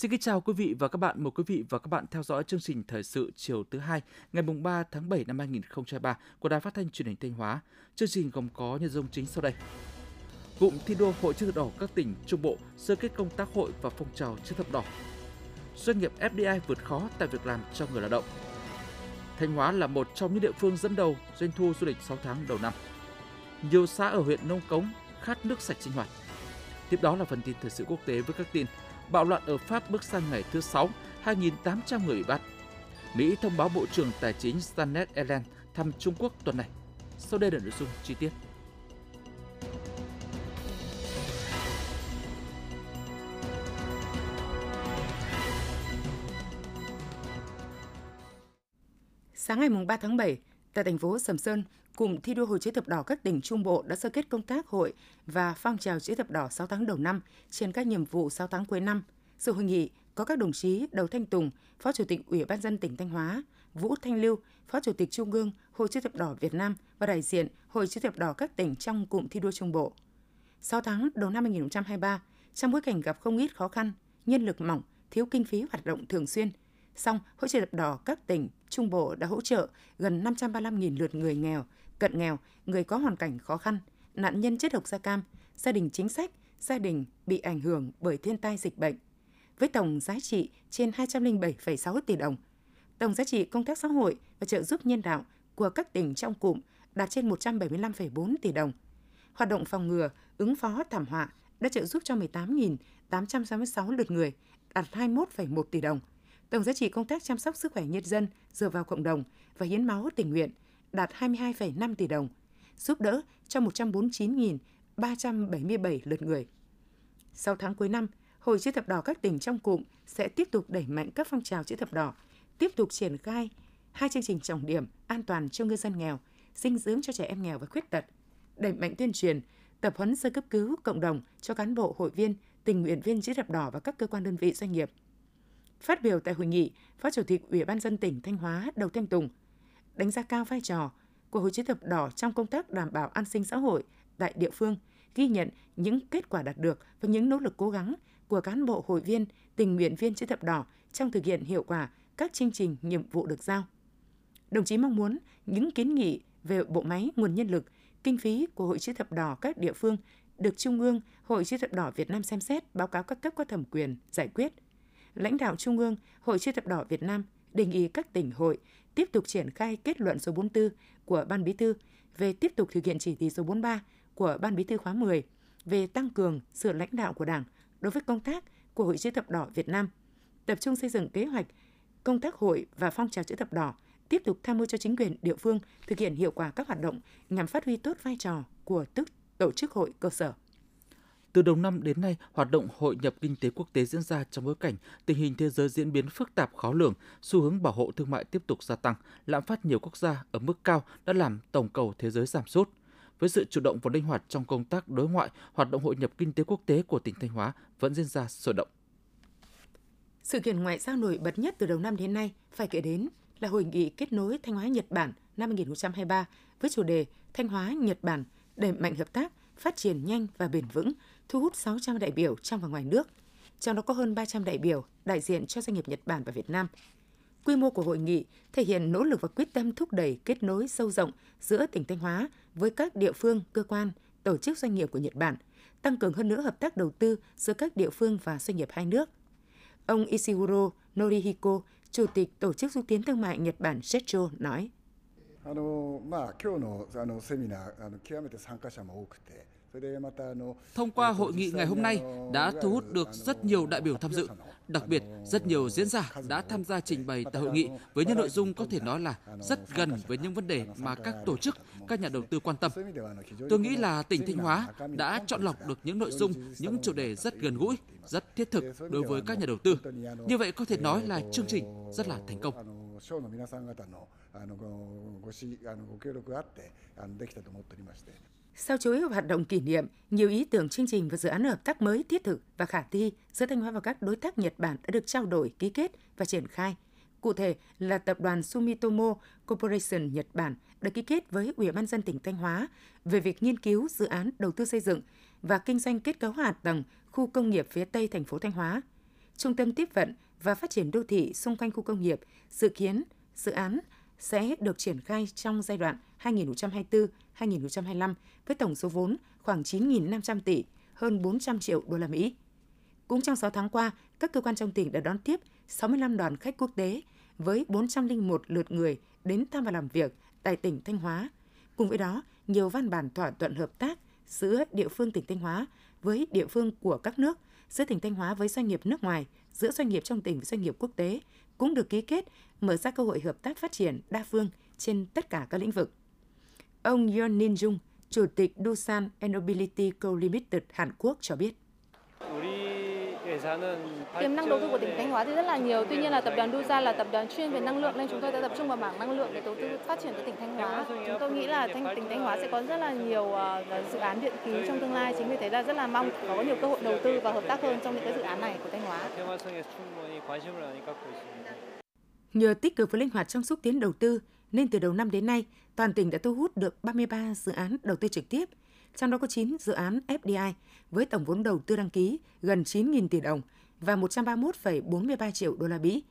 Xin kính chào quý vị và các bạn. Mời quý vị và các bạn theo dõi chương trình thời sự chiều thứ hai, ngày mùng 3 tháng 7 năm 2023 của Đài Phát thanh Truyền hình Thanh Hóa. Chương trình gồm có nội dung chính sau đây. Cụm thi đua Hội chữ thập đỏ các tỉnh Trung Bộ sơ kết công tác hội và phong trào chữ thập đỏ. Doanh nghiệp FDI vượt khó tại việc làm cho người lao động. Thanh Hóa là một trong những địa phương dẫn đầu doanh thu du lịch 6 tháng đầu năm. Nhiều xã ở huyện Nông Cống khát nước sạch sinh hoạt. Tiếp đó là phần tin thời sự quốc tế với các tin bạo loạn ở Pháp bước sang ngày thứ 6, 2.800 người bị bắt. Mỹ thông báo Bộ trưởng Tài chính Janet Yellen thăm Trung Quốc tuần này. Sau đây là nội dung chi tiết. Sáng ngày 3 tháng 7, tại thành phố Sầm Sơn, Cụm thi đua Hội chữ thập đỏ các tỉnh Trung Bộ đã sơ kết công tác hội và phong trào chữ thập đỏ 6 tháng đầu năm trên các nhiệm vụ 6 tháng cuối năm. Sự hội nghị có các đồng chí Đầu Thanh Tùng, Phó Chủ tịch Ủy ban dân tỉnh Thanh Hóa, Vũ Thanh Lưu, Phó Chủ tịch Trung ương Hội chữ thập đỏ Việt Nam và đại diện Hội chữ thập đỏ các tỉnh trong cụm thi đua Trung Bộ. 6 tháng đầu năm 2023, trong bối cảnh gặp không ít khó khăn, nhân lực mỏng, thiếu kinh phí hoạt động thường xuyên, song Hội chữ thập đỏ các tỉnh Trung Bộ đã hỗ trợ gần 535.000 lượt người nghèo, cận nghèo, người có hoàn cảnh khó khăn, nạn nhân chất độc da cam, gia đình chính sách, gia đình bị ảnh hưởng bởi thiên tai dịch bệnh. Với tổng giá trị trên 207,6 tỷ đồng, tổng giá trị công tác xã hội và trợ giúp nhân đạo của các tỉnh trong cụm đạt trên 175,4 tỷ đồng. Hoạt động phòng ngừa, ứng phó thảm họa đã trợ giúp cho 18.866 lượt người, đạt 21,1 tỷ đồng. Tổng giá trị công tác chăm sóc sức khỏe nhân dân dựa vào cộng đồng và hiến máu tình nguyện đạt 22,5 tỷ đồng, giúp đỡ cho 149.377 lượt người. Sau tháng cuối năm, Hội chữ thập đỏ các tỉnh trong cụm sẽ tiếp tục đẩy mạnh các phong trào chữ thập đỏ, tiếp tục triển khai hai chương trình trọng điểm an toàn cho ngư dân nghèo, dinh dưỡng cho trẻ em nghèo và khuyết tật, đẩy mạnh tuyên truyền, tập huấn sơ cấp cứu cộng đồng cho cán bộ hội viên, tình nguyện viên chữ thập đỏ và các cơ quan đơn vị doanh nghiệp. Phát biểu tại hội nghị, Phó Chủ tịch Ủy ban dân tỉnh Thanh Hóa Đầu Thanh Tùng đánh giá cao vai trò của Hội chữ thập đỏ trong công tác đảm bảo an sinh xã hội tại địa phương, ghi nhận những kết quả đạt được và những nỗ lực cố gắng của cán bộ hội viên, tình nguyện viên chữ thập đỏ trong thực hiện hiệu quả các chương trình nhiệm vụ được giao. Đồng chí mong muốn những kiến nghị về bộ máy, nguồn nhân lực, kinh phí của Hội chữ thập đỏ các địa phương được Trung ương Hội chữ thập đỏ Việt Nam xem xét báo cáo các cấp có thẩm quyền giải quyết. Lãnh đạo Trung ương Hội chữ thập đỏ Việt Nam đề nghị các tỉnh hội tiếp tục triển khai kết luận số 44 của Ban Bí thư về tiếp tục thực hiện chỉ thị số 43 của Ban Bí thư khóa 10 về tăng cường sự lãnh đạo của Đảng đối với công tác của Hội chữ thập đỏ Việt Nam, tập trung xây dựng kế hoạch công tác hội và phong trào chữ thập đỏ, tiếp tục tham mưu cho chính quyền địa phương thực hiện hiệu quả các hoạt động nhằm phát huy tốt vai trò của tức tổ chức hội cơ sở. Từ đầu năm đến nay, hoạt động hội nhập kinh tế quốc tế diễn ra trong bối cảnh tình hình thế giới diễn biến phức tạp khó lường, xu hướng bảo hộ thương mại tiếp tục gia tăng, lạm phát nhiều quốc gia ở mức cao đã làm tổng cầu thế giới giảm sút. Với sự chủ động và linh hoạt trong công tác đối ngoại, hoạt động hội nhập kinh tế quốc tế của tỉnh Thanh Hóa vẫn diễn ra sôi động. Sự kiện ngoại giao nổi bật nhất từ đầu năm đến nay phải kể đến là hội nghị kết nối Thanh Hóa Nhật Bản năm 2023 với chủ đề Thanh Hóa Nhật Bản đẩy mạnh hợp tác, phát triển nhanh và bền vững thu hút 600 đại biểu trong và ngoài nước, trong đó có hơn 300 đại biểu đại diện cho doanh nghiệp Nhật Bản và Việt Nam. Quy mô của hội nghị thể hiện nỗ lực và quyết tâm thúc đẩy kết nối sâu rộng giữa tỉnh Thanh Hóa với các địa phương, cơ quan, tổ chức doanh nghiệp của Nhật Bản, tăng cường hơn nữa hợp tác đầu tư giữa các địa phương và doanh nghiệp hai nước. Ông Ishiguro Norihiko, Chủ tịch Tổ chức xúc tiến thương mại Nhật Bản JETRO nói. あのまあ今日のあのセミナーあの極めて参加者も多くて。Thông qua hội nghị ngày hôm nay đã thu hút được rất nhiều đại biểu tham dự. Đặc biệt, rất nhiều diễn giả đã tham gia trình bày tại hội nghị với những nội dung có thể nói là rất gần với những vấn đề mà các tổ chức, các nhà đầu tư quan tâm. Tôi nghĩ là tỉnh Thanh Hóa đã chọn lọc được những nội dung, những chủ đề rất gần gũi, rất thiết thực đối với các nhà đầu tư. Như vậy có thể nói là chương trình rất là thành công. 賞の皆さん方のあのごごしあのご協力があってあのできたと思っておりまして。 Sau chuỗi hoạt động kỷ niệm, nhiều ý tưởng chương trình và dự án hợp tác mới thiết thực và khả thi giữa Thanh Hóa và các đối tác Nhật Bản đã được trao đổi, ký kết và triển khai. Cụ thể là tập đoàn Sumitomo Corporation Nhật Bản đã ký kết với Ủy ban dân tỉnh Thanh Hóa về việc nghiên cứu dự án đầu tư xây dựng và kinh doanh kết cấu hạ tầng khu công nghiệp phía Tây thành phố Thanh Hóa. trung tâm tiếp vận và phát triển đô thị xung quanh khu công nghiệp, dự kiến dự án sẽ được triển khai trong giai đoạn 2024-2025 với tổng số vốn khoảng 9.500 tỷ, hơn 400 triệu đô la Mỹ. Cũng trong 6 tháng qua, các cơ quan trong tỉnh đã đón tiếp 65 đoàn khách quốc tế với 401 lượt người đến thăm và làm việc tại tỉnh Thanh Hóa. Cùng với đó, nhiều văn bản thỏa thuận hợp tác giữa địa phương tỉnh Thanh Hóa với địa phương của các nước, giữa tỉnh Thanh Hóa với doanh nghiệp nước ngoài, giữa doanh nghiệp trong tỉnh với doanh nghiệp quốc tế cũng được ký kết, mở ra cơ hội hợp tác phát triển đa phương trên tất cả các lĩnh vực. Ông Yeon Nin Jung, Chủ tịch Dusan Ennobility Co Limited Hàn Quốc cho biết. Tiềm năng đầu tư của tỉnh Thanh Hóa thì rất là nhiều. Tuy nhiên là tập đoàn Dusa là tập đoàn chuyên về năng lượng nên chúng tôi đã tập trung vào mảng năng lượng để đầu tư phát triển tại tỉnh Thanh Hóa. Chúng tôi nghĩ là thanh, tỉnh Thanh Hóa sẽ có rất là nhiều uh, dự án điện khí trong tương lai. Chính vì thế là rất là mong có nhiều cơ hội đầu tư và hợp tác hơn trong những cái dự án này của Thanh Hóa. Nhờ tích cực và linh hoạt trong xúc tiến đầu tư, nên từ đầu năm đến nay, toàn tỉnh đã thu hút được 33 dự án đầu tư trực tiếp, trong đó có 9 dự án FDI với tổng vốn đầu tư đăng ký gần 9.000 tỷ đồng và 131,43 triệu đô la Mỹ.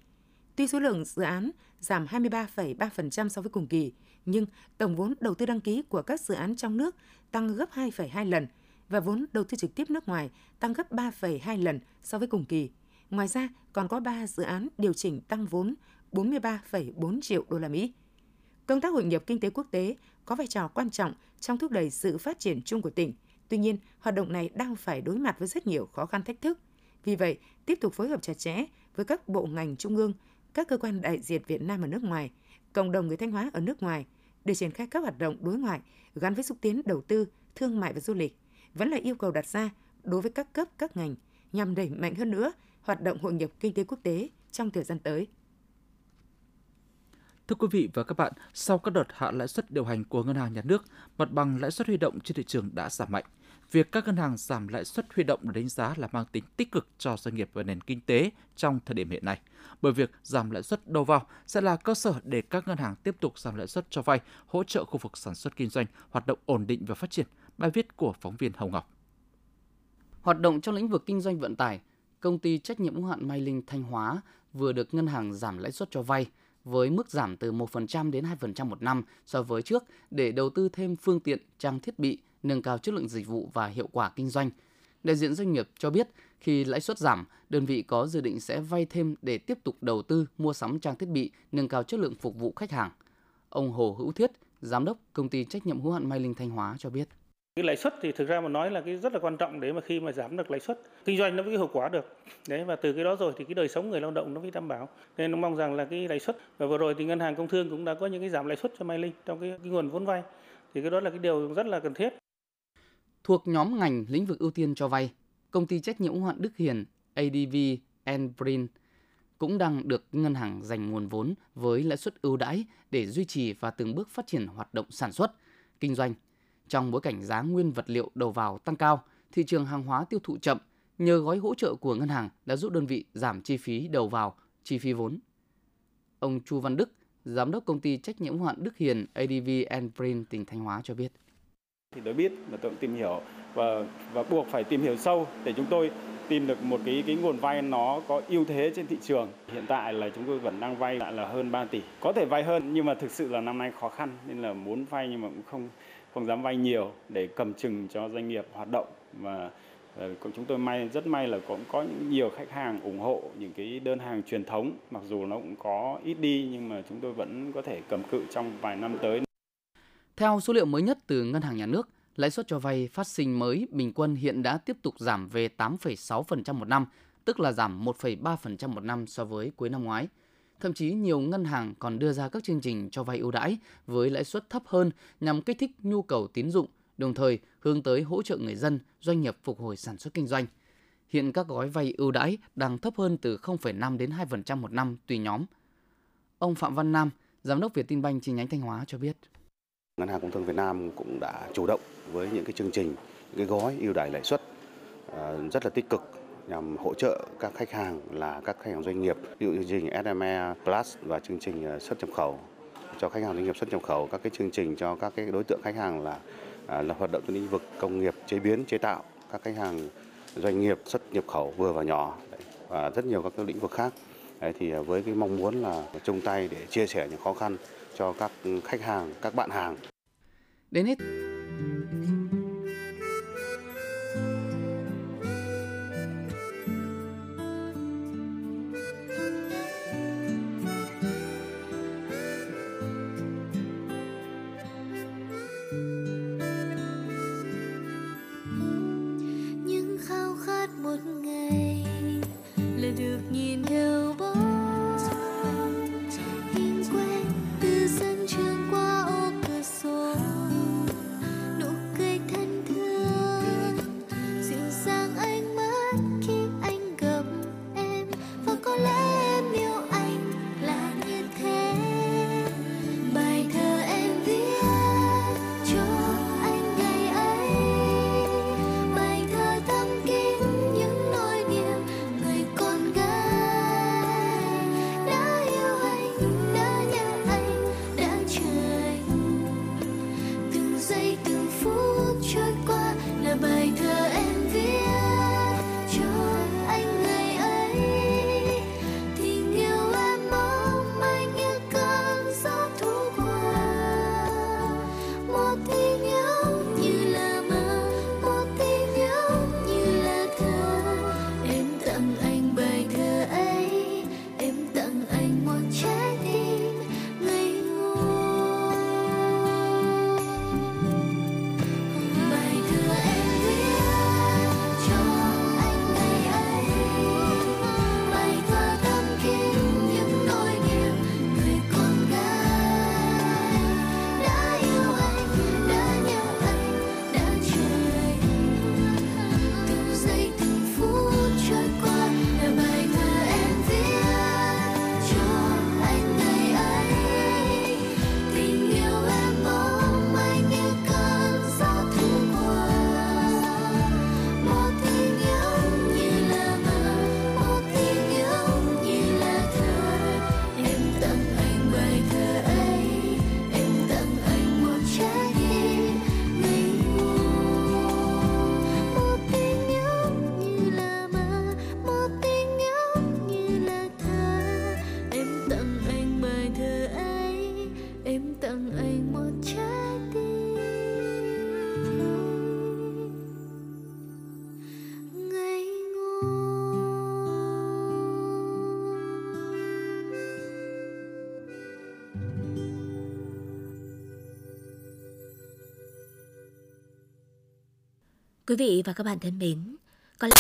Tuy số lượng dự án giảm 23,3% so với cùng kỳ, nhưng tổng vốn đầu tư đăng ký của các dự án trong nước tăng gấp 2,2 lần và vốn đầu tư trực tiếp nước ngoài tăng gấp 3,2 lần so với cùng kỳ. Ngoài ra, còn có 3 dự án điều chỉnh tăng vốn 43,4 triệu đô la Mỹ. Công tác hội nhập kinh tế quốc tế có vai trò quan trọng trong thúc đẩy sự phát triển chung của tỉnh. Tuy nhiên, hoạt động này đang phải đối mặt với rất nhiều khó khăn thách thức. Vì vậy, tiếp tục phối hợp chặt chẽ với các bộ ngành trung ương, các cơ quan đại diện Việt Nam ở nước ngoài, cộng đồng người Thanh Hóa ở nước ngoài để triển khai các hoạt động đối ngoại gắn với xúc tiến đầu tư, thương mại và du lịch vẫn là yêu cầu đặt ra đối với các cấp các ngành nhằm đẩy mạnh hơn nữa hoạt động hội nhập kinh tế quốc tế trong thời gian tới. Thưa quý vị và các bạn, sau các đợt hạ lãi suất điều hành của ngân hàng nhà nước, mặt bằng lãi suất huy động trên thị trường đã giảm mạnh. Việc các ngân hàng giảm lãi suất huy động được đánh giá là mang tính tích cực cho doanh nghiệp và nền kinh tế trong thời điểm hiện nay. Bởi việc giảm lãi suất đầu vào sẽ là cơ sở để các ngân hàng tiếp tục giảm lãi suất cho vay, hỗ trợ khu vực sản xuất kinh doanh hoạt động ổn định và phát triển. Bài viết của phóng viên Hồng Ngọc. Hoạt động trong lĩnh vực kinh doanh vận tải, công ty trách nhiệm hữu hạn Mai Linh Thanh Hóa vừa được ngân hàng giảm lãi suất cho vay với mức giảm từ 1% đến 2% một năm so với trước để đầu tư thêm phương tiện, trang thiết bị, nâng cao chất lượng dịch vụ và hiệu quả kinh doanh. Đại diện doanh nghiệp cho biết, khi lãi suất giảm, đơn vị có dự định sẽ vay thêm để tiếp tục đầu tư, mua sắm trang thiết bị, nâng cao chất lượng phục vụ khách hàng. Ông Hồ Hữu Thiết, giám đốc công ty trách nhiệm hữu hạn Mai Linh Thanh Hóa cho biết. Cái lãi suất thì thực ra mà nói là cái rất là quan trọng để mà khi mà giảm được lãi suất, kinh doanh nó mới hiệu quả được. Đấy và từ cái đó rồi thì cái đời sống người lao động nó mới đảm bảo. Nên nó mong rằng là cái lãi suất và vừa rồi thì ngân hàng công thương cũng đã có những cái giảm lãi suất cho Mai Linh trong cái, cái nguồn vốn vay. Thì cái đó là cái điều rất là cần thiết. Thuộc nhóm ngành lĩnh vực ưu tiên cho vay, công ty trách nhiệm hữu hạn Đức Hiền ADV Enbrin cũng đang được ngân hàng dành nguồn vốn với lãi suất ưu đãi để duy trì và từng bước phát triển hoạt động sản xuất, kinh doanh trong bối cảnh giá nguyên vật liệu đầu vào tăng cao, thị trường hàng hóa tiêu thụ chậm, nhờ gói hỗ trợ của ngân hàng đã giúp đơn vị giảm chi phí đầu vào, chi phí vốn. Ông Chu Văn Đức, giám đốc công ty trách nhiệm hoạn hạn Đức Hiền ADV Print tỉnh Thanh Hóa cho biết. Thì tôi biết và tôi cũng tìm hiểu và và buộc phải tìm hiểu sâu để chúng tôi tìm được một cái cái nguồn vay nó có ưu thế trên thị trường. Hiện tại là chúng tôi vẫn đang vay lại là hơn 3 tỷ. Có thể vay hơn nhưng mà thực sự là năm nay khó khăn nên là muốn vay nhưng mà cũng không không dám vay nhiều để cầm chừng cho doanh nghiệp hoạt động và ờ, chúng tôi may rất may là cũng có nhiều khách hàng ủng hộ những cái đơn hàng truyền thống mặc dù nó cũng có ít đi nhưng mà chúng tôi vẫn có thể cầm cự trong vài năm tới. Theo số liệu mới nhất từ Ngân hàng Nhà nước, lãi suất cho vay phát sinh mới bình quân hiện đã tiếp tục giảm về 8,6% một năm, tức là giảm 1,3% một năm so với cuối năm ngoái. Thậm chí nhiều ngân hàng còn đưa ra các chương trình cho vay ưu đãi với lãi suất thấp hơn nhằm kích thích nhu cầu tín dụng, đồng thời hướng tới hỗ trợ người dân, doanh nghiệp phục hồi sản xuất kinh doanh. Hiện các gói vay ưu đãi đang thấp hơn từ 0,5 đến 2% một năm tùy nhóm. Ông Phạm Văn Nam, giám đốc Vietinbank chi nhánh Thanh Hóa cho biết. Ngân hàng Công thương Việt Nam cũng đã chủ động với những cái chương trình, cái gói ưu đãi lãi suất à, rất là tích cực nhằm hỗ trợ các khách hàng là các khách hàng doanh nghiệp, ví dụ chương trình SME Plus và chương trình ờ, xuất nhập khẩu cho khách hàng doanh nghiệp xuất nhập khẩu, các cái chương trình cho các cái đối tượng khách hàng là à, là hoạt động trong lĩnh vực công nghiệp chế biến chế tạo, các khách hàng doanh nghiệp xuất nhập khẩu vừa và nhỏ và rất nhiều các cái lĩnh vực khác. Đấy, thì ờ, với cái mong muốn là chung tay để chia sẻ những khó khăn cho các khách hàng, các bạn hàng. Đến hết Quý vị và các bạn thân mến, có lẽ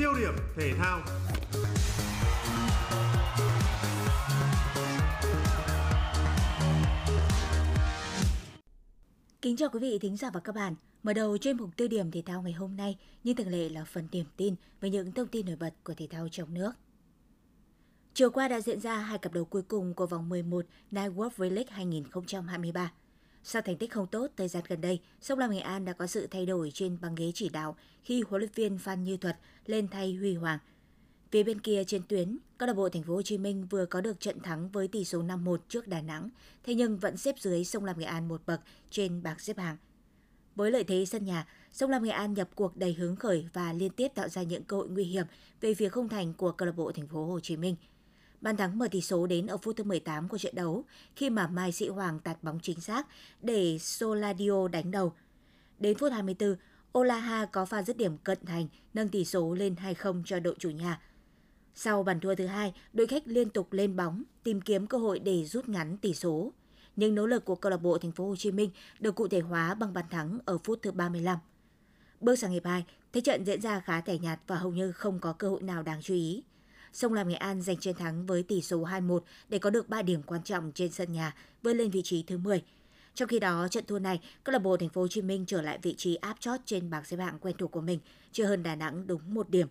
Tiêu điểm thể thao Kính chào quý vị thính giả và các bạn. Mở đầu chuyên mục tiêu điểm thể thao ngày hôm nay, như thường lệ là phần điểm tin về những thông tin nổi bật của thể thao trong nước. Chiều qua đã diễn ra hai cặp đấu cuối cùng của vòng 11 Night World V-League 2023. Sau thành tích không tốt thời gian gần đây, Sông Lam Nghệ An đã có sự thay đổi trên băng ghế chỉ đạo khi huấn luyện viên Phan Như Thuật lên thay Huy Hoàng. Phía bên kia trên tuyến, câu lạc bộ Thành phố Hồ Chí Minh vừa có được trận thắng với tỷ số 5-1 trước Đà Nẵng, thế nhưng vẫn xếp dưới Sông Lam Nghệ An một bậc trên bảng xếp hạng. Với lợi thế sân nhà, Sông Lam Nghệ An nhập cuộc đầy hứng khởi và liên tiếp tạo ra những cơ hội nguy hiểm về phía không thành của câu lạc bộ Thành phố Hồ Chí Minh. Bàn thắng mở tỷ số đến ở phút thứ 18 của trận đấu khi mà Mai Sĩ Hoàng tạt bóng chính xác để Soladio đánh đầu. Đến phút 24, Olaha có pha dứt điểm cận thành nâng tỷ số lên 2-0 cho đội chủ nhà. Sau bàn thua thứ hai, đội khách liên tục lên bóng, tìm kiếm cơ hội để rút ngắn tỷ số. Nhưng nỗ lực của câu lạc bộ Thành phố Hồ Chí Minh được cụ thể hóa bằng bàn thắng ở phút thứ 35. Bước sang hiệp 2, thế trận diễn ra khá tẻ nhạt và hầu như không có cơ hội nào đáng chú ý. Sông Lam Nghệ An giành chiến thắng với tỷ số 2-1 để có được 3 điểm quan trọng trên sân nhà, vươn lên vị trí thứ 10. Trong khi đó, trận thua này, câu lạc bộ Thành phố Hồ Chí Minh trở lại vị trí áp chót trên bảng xếp hạng quen thuộc của mình, chưa hơn Đà Nẵng đúng một điểm.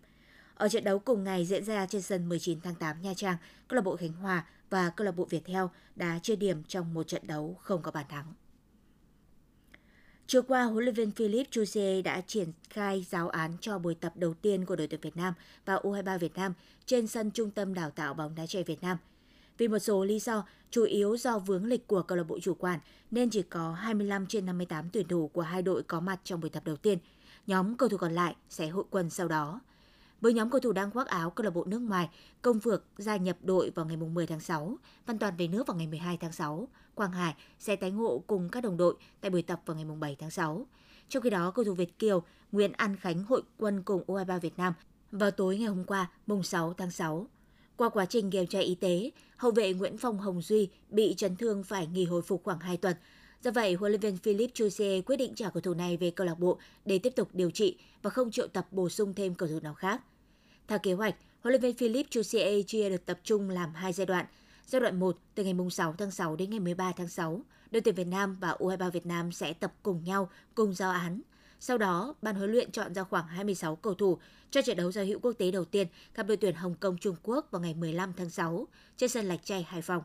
Ở trận đấu cùng ngày diễn ra trên sân 19 tháng 8 Nha Trang, câu lạc bộ Khánh Hòa và câu lạc bộ Viettel đã chia điểm trong một trận đấu không có bàn thắng. Chiều qua, huấn luyện viên Philip Chusie đã triển khai giáo án cho buổi tập đầu tiên của đội tuyển Việt Nam và U23 Việt Nam trên sân Trung tâm Đào tạo bóng đá trẻ Việt Nam. Vì một số lý do, chủ yếu do vướng lịch của câu lạc bộ chủ quản nên chỉ có 25 trên 58 tuyển thủ của hai đội có mặt trong buổi tập đầu tiên. Nhóm cầu thủ còn lại sẽ hội quân sau đó. Với nhóm cầu thủ đang khoác áo câu lạc bộ nước ngoài, Công Phược gia nhập đội vào ngày 10 tháng 6, Văn Toàn về nước vào ngày 12 tháng 6, Quang Hải sẽ tái ngộ cùng các đồng đội tại buổi tập vào ngày 7 tháng 6. Trong khi đó, cầu thủ Việt Kiều, Nguyễn An Khánh hội quân cùng U23 Việt Nam vào tối ngày hôm qua, mùng 6 tháng 6. Qua quá trình kiểm tra y tế, hậu vệ Nguyễn Phong Hồng Duy bị chấn thương phải nghỉ hồi phục khoảng 2 tuần. Do vậy, huấn luyện viên Philip Chuse quyết định trả cầu thủ này về câu lạc bộ để tiếp tục điều trị và không triệu tập bổ sung thêm cầu thủ nào khác. Theo kế hoạch, huấn luyện viên Philip Chusie chia được tập trung làm hai giai đoạn. Giai đoạn 1 từ ngày 6 tháng 6 đến ngày 13 tháng 6, đội tuyển Việt Nam và U23 Việt Nam sẽ tập cùng nhau cùng giao án. Sau đó, ban huấn luyện chọn ra khoảng 26 cầu thủ cho trận đấu giao hữu quốc tế đầu tiên gặp đội tuyển Hồng Kông Trung Quốc vào ngày 15 tháng 6 trên sân Lạch Tray Hải Phòng.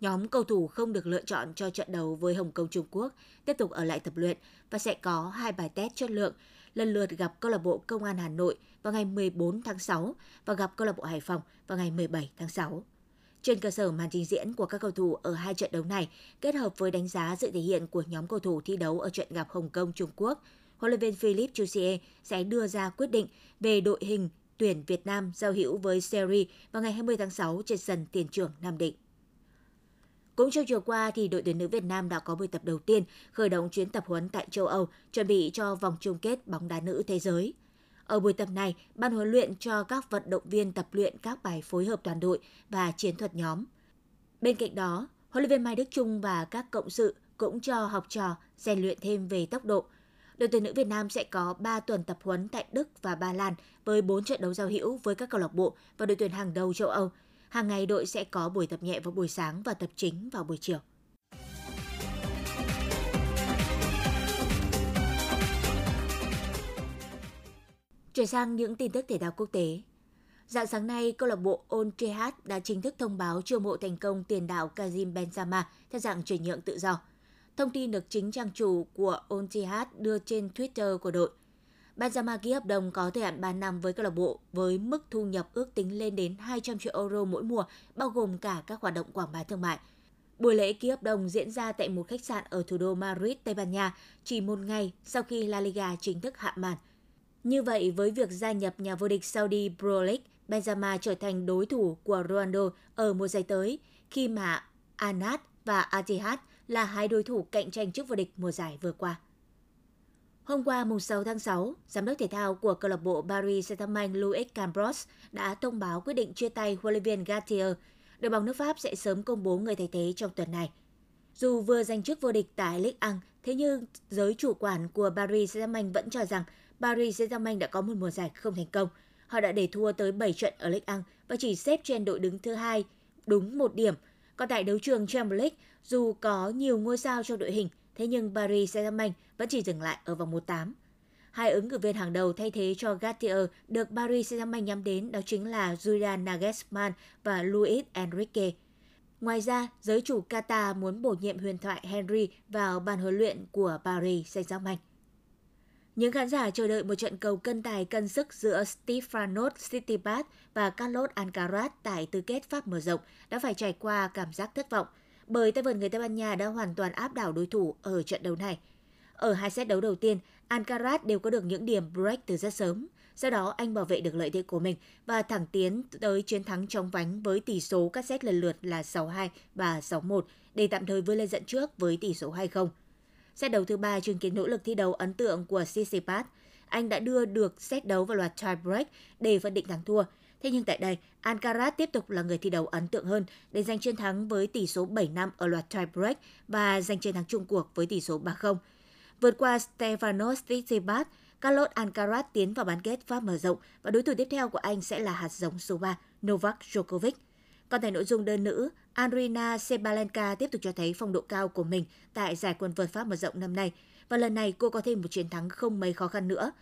Nhóm cầu thủ không được lựa chọn cho trận đấu với Hồng Kông Trung Quốc tiếp tục ở lại tập luyện và sẽ có hai bài test chất lượng, lần lượt gặp câu lạc bộ Công an Hà Nội vào ngày 14 tháng 6 và gặp câu lạc bộ Hải Phòng vào ngày 17 tháng 6. Trên cơ sở màn trình diễn của các cầu thủ ở hai trận đấu này, kết hợp với đánh giá sự thể hiện của nhóm cầu thủ thi đấu ở trận gặp Hồng Kông Trung Quốc, huấn luyện viên Philip Chusie sẽ đưa ra quyết định về đội hình tuyển Việt Nam giao hữu với Serie vào ngày 20 tháng 6 trên sân Tiền Trưởng Nam Định. Cũng trong chiều qua thì đội tuyển nữ Việt Nam đã có buổi tập đầu tiên khởi động chuyến tập huấn tại châu Âu chuẩn bị cho vòng chung kết bóng đá nữ thế giới. Ở buổi tập này, ban huấn luyện cho các vận động viên tập luyện các bài phối hợp toàn đội và chiến thuật nhóm. Bên cạnh đó, huấn luyện viên Mai Đức Trung và các cộng sự cũng cho học trò rèn luyện thêm về tốc độ. Đội tuyển nữ Việt Nam sẽ có 3 tuần tập huấn tại Đức và Ba Lan với 4 trận đấu giao hữu với các câu lạc bộ và đội tuyển hàng đầu châu Âu. Hàng ngày đội sẽ có buổi tập nhẹ vào buổi sáng và tập chính vào buổi chiều. Chuyển sang những tin tức thể thao quốc tế. Dạng sáng nay, câu lạc bộ Al Ittihad đã chính thức thông báo chiêu mộ thành công tiền đạo Kazim Benzema theo dạng chuyển nhượng tự do. Thông tin được chính trang chủ của Al Ittihad đưa trên Twitter của đội. Benzema ký hợp đồng có thời hạn 3 năm với câu lạc bộ với mức thu nhập ước tính lên đến 200 triệu euro mỗi mùa, bao gồm cả các hoạt động quảng bá thương mại. Buổi lễ ký hợp đồng diễn ra tại một khách sạn ở thủ đô Madrid, Tây Ban Nha, chỉ một ngày sau khi La Liga chính thức hạ màn. Như vậy, với việc gia nhập nhà vô địch Saudi Pro League, Benzema trở thành đối thủ của Ronaldo ở mùa giải tới khi mà Anat và Atihad là hai đối thủ cạnh tranh trước vô địch mùa giải vừa qua. Hôm qua mùng 6 tháng 6, giám đốc thể thao của câu lạc bộ Paris Saint-Germain Louis Cambros đã thông báo quyết định chia tay huấn luyện viên Gattier. Đội bóng nước Pháp sẽ sớm công bố người thay thế trong tuần này. Dù vừa giành chức vô địch tại Ligue 1, thế nhưng giới chủ quản của Paris Saint-Germain vẫn cho rằng Paris Saint-Germain đã có một mùa giải không thành công. Họ đã để thua tới 7 trận ở Ligue 1 và chỉ xếp trên đội đứng thứ hai đúng một điểm. Còn tại đấu trường Champions League, dù có nhiều ngôi sao trong đội hình, thế nhưng Paris Saint-Germain vẫn chỉ dừng lại ở vòng 1-8. Hai ứng cử viên hàng đầu thay thế cho Gattier được Paris Saint-Germain nhắm đến đó chính là Julian Nagelsmann và Luis Enrique. Ngoài ra, giới chủ Qatar muốn bổ nhiệm huyền thoại Henry vào ban huấn luyện của Paris Saint-Germain. Những khán giả chờ đợi một trận cầu cân tài cân sức giữa Stefanos Tsitsipas và Carlos Alcaraz tại tứ kết Pháp mở rộng đã phải trải qua cảm giác thất vọng, bởi tay vợt người Tây Ban Nha đã hoàn toàn áp đảo đối thủ ở trận đấu này. Ở hai set đấu đầu tiên, Alcaraz đều có được những điểm break từ rất sớm. Sau đó anh bảo vệ được lợi thế của mình và thẳng tiến tới chiến thắng trong vánh với tỷ số các set lần lượt là 6-2 và 6-1 để tạm thời vươn lên dẫn trước với tỷ số 2-0. Set đấu thứ ba chứng kiến nỗ lực thi đấu ấn tượng của Tsitsipas. Anh đã đưa được set đấu vào loạt tie break để phân định thắng thua. Thế nhưng tại đây, Alcaraz tiếp tục là người thi đấu ấn tượng hơn để giành chiến thắng với tỷ số 7-5 ở loạt tie break và giành chiến thắng chung cuộc với tỷ số 3-0. Vượt qua Stefanos Tsitsipas, Carlos Alcaraz tiến vào bán kết Pháp mở rộng và đối thủ tiếp theo của anh sẽ là hạt giống số 3 Novak Djokovic. Còn tại nội dung đơn nữ, Andrina Sebalenka tiếp tục cho thấy phong độ cao của mình tại giải quần vợt Pháp mở rộng năm nay và lần này cô có thêm một chiến thắng không mấy khó khăn nữa.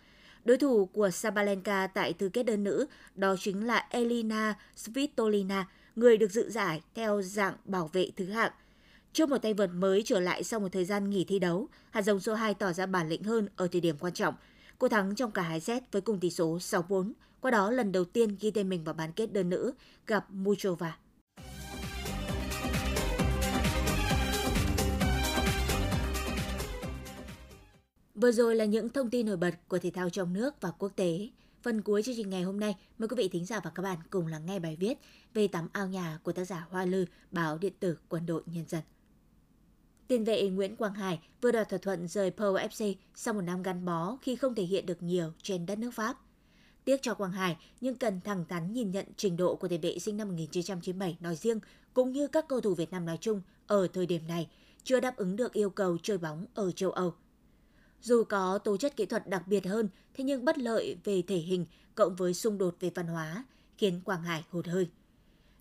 Đối thủ của Sabalenka tại tứ kết đơn nữ đó chính là Elina Svitolina, người được dự giải theo dạng bảo vệ thứ hạng. Trước một tay vợt mới trở lại sau một thời gian nghỉ thi đấu, hạt giống số 2 tỏ ra bản lĩnh hơn ở thời điểm quan trọng. Cô thắng trong cả hai set với cùng tỷ số 6-4, qua đó lần đầu tiên ghi tên mình vào bán kết đơn nữ gặp Muchova. Vừa rồi là những thông tin nổi bật của thể thao trong nước và quốc tế. Phần cuối chương trình ngày hôm nay, mời quý vị thính giả và các bạn cùng lắng nghe bài viết về tắm ao nhà của tác giả Hoa Lư, báo điện tử Quân đội Nhân dân. Tiền vệ Nguyễn Quang Hải vừa đạt thỏa thuận rời Pau FC sau một năm gắn bó khi không thể hiện được nhiều trên đất nước Pháp. Tiếc cho Quang Hải nhưng cần thẳng thắn nhìn nhận trình độ của tiền vệ sinh năm 1997 nói riêng cũng như các cầu thủ Việt Nam nói chung ở thời điểm này chưa đáp ứng được yêu cầu chơi bóng ở châu Âu. Dù có tố chất kỹ thuật đặc biệt hơn, thế nhưng bất lợi về thể hình cộng với xung đột về văn hóa khiến Quảng Hải hụt hơi.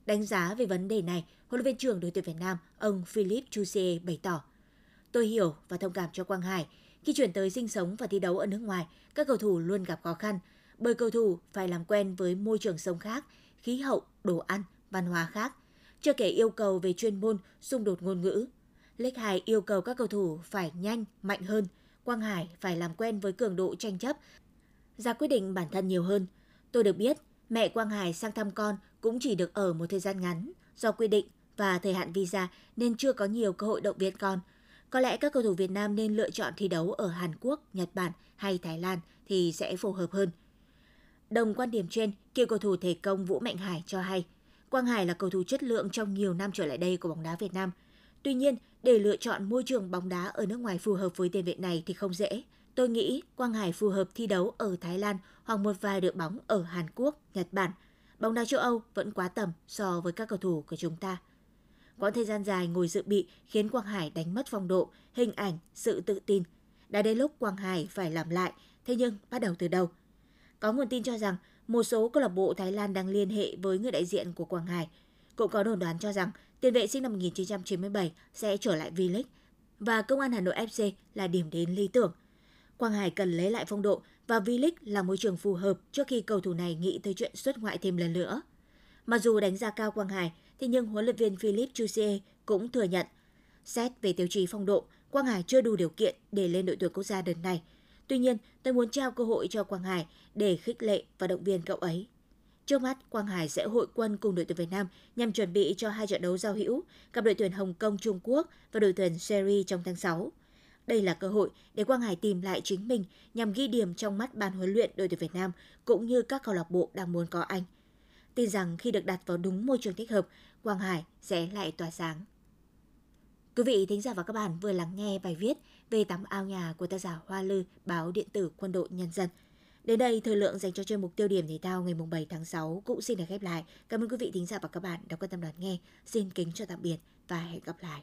Đánh giá về vấn đề này, huấn luyện viên trưởng đội tuyển Việt Nam, ông Philip Chusie bày tỏ: "Tôi hiểu và thông cảm cho Quang Hải. Khi chuyển tới sinh sống và thi đấu ở nước ngoài, các cầu thủ luôn gặp khó khăn, bởi cầu thủ phải làm quen với môi trường sống khác, khí hậu, đồ ăn, văn hóa khác, chưa kể yêu cầu về chuyên môn, xung đột ngôn ngữ. Lech 2 yêu cầu các cầu thủ phải nhanh, mạnh hơn, Quang Hải phải làm quen với cường độ tranh chấp, ra quyết định bản thân nhiều hơn. Tôi được biết, mẹ Quang Hải sang thăm con cũng chỉ được ở một thời gian ngắn do quy định và thời hạn visa nên chưa có nhiều cơ hội động viên con. Có lẽ các cầu thủ Việt Nam nên lựa chọn thi đấu ở Hàn Quốc, Nhật Bản hay Thái Lan thì sẽ phù hợp hơn. Đồng quan điểm trên, cựu cầu thủ thể công Vũ Mạnh Hải cho hay, Quang Hải là cầu thủ chất lượng trong nhiều năm trở lại đây của bóng đá Việt Nam. Tuy nhiên, để lựa chọn môi trường bóng đá ở nước ngoài phù hợp với tiền vệ này thì không dễ. Tôi nghĩ Quang Hải phù hợp thi đấu ở Thái Lan hoặc một vài đội bóng ở Hàn Quốc, Nhật Bản. Bóng đá châu Âu vẫn quá tầm so với các cầu thủ của chúng ta. Quãng thời gian dài ngồi dự bị khiến Quang Hải đánh mất phong độ, hình ảnh, sự tự tin. Đã đến lúc Quang Hải phải làm lại, thế nhưng bắt đầu từ đâu? Có nguồn tin cho rằng một số câu lạc bộ Thái Lan đang liên hệ với người đại diện của Quang Hải. Cũng có đồn đoán cho rằng tiền vệ sinh năm 1997 sẽ trở lại V-League và Công an Hà Nội FC là điểm đến lý tưởng. Quang Hải cần lấy lại phong độ và V-League là môi trường phù hợp trước khi cầu thủ này nghĩ tới chuyện xuất ngoại thêm lần nữa. Mặc dù đánh giá cao Quang Hải, thế nhưng huấn luyện viên Philip Chusie cũng thừa nhận xét về tiêu chí phong độ, Quang Hải chưa đủ điều kiện để lên đội tuyển quốc gia đợt này. Tuy nhiên, tôi muốn trao cơ hội cho Quang Hải để khích lệ và động viên cậu ấy. Trước mắt, Quang Hải sẽ hội quân cùng đội tuyển Việt Nam nhằm chuẩn bị cho hai trận đấu giao hữu gặp đội tuyển Hồng Kông Trung Quốc và đội tuyển Syria trong tháng 6. Đây là cơ hội để Quang Hải tìm lại chính mình nhằm ghi điểm trong mắt ban huấn luyện đội tuyển Việt Nam cũng như các câu lạc bộ đang muốn có anh. Tin rằng khi được đặt vào đúng môi trường thích hợp, Quang Hải sẽ lại tỏa sáng. Quý vị thính giả và các bạn vừa lắng nghe bài viết về tắm ao nhà của tác giả Hoa Lư, báo điện tử Quân đội Nhân dân. Đến đây, thời lượng dành cho chuyên mục tiêu điểm thể thao ngày 7 tháng 6 cũng xin được khép lại. Cảm ơn quý vị thính giả và các bạn đã quan tâm đón nghe. Xin kính chào tạm biệt và hẹn gặp lại.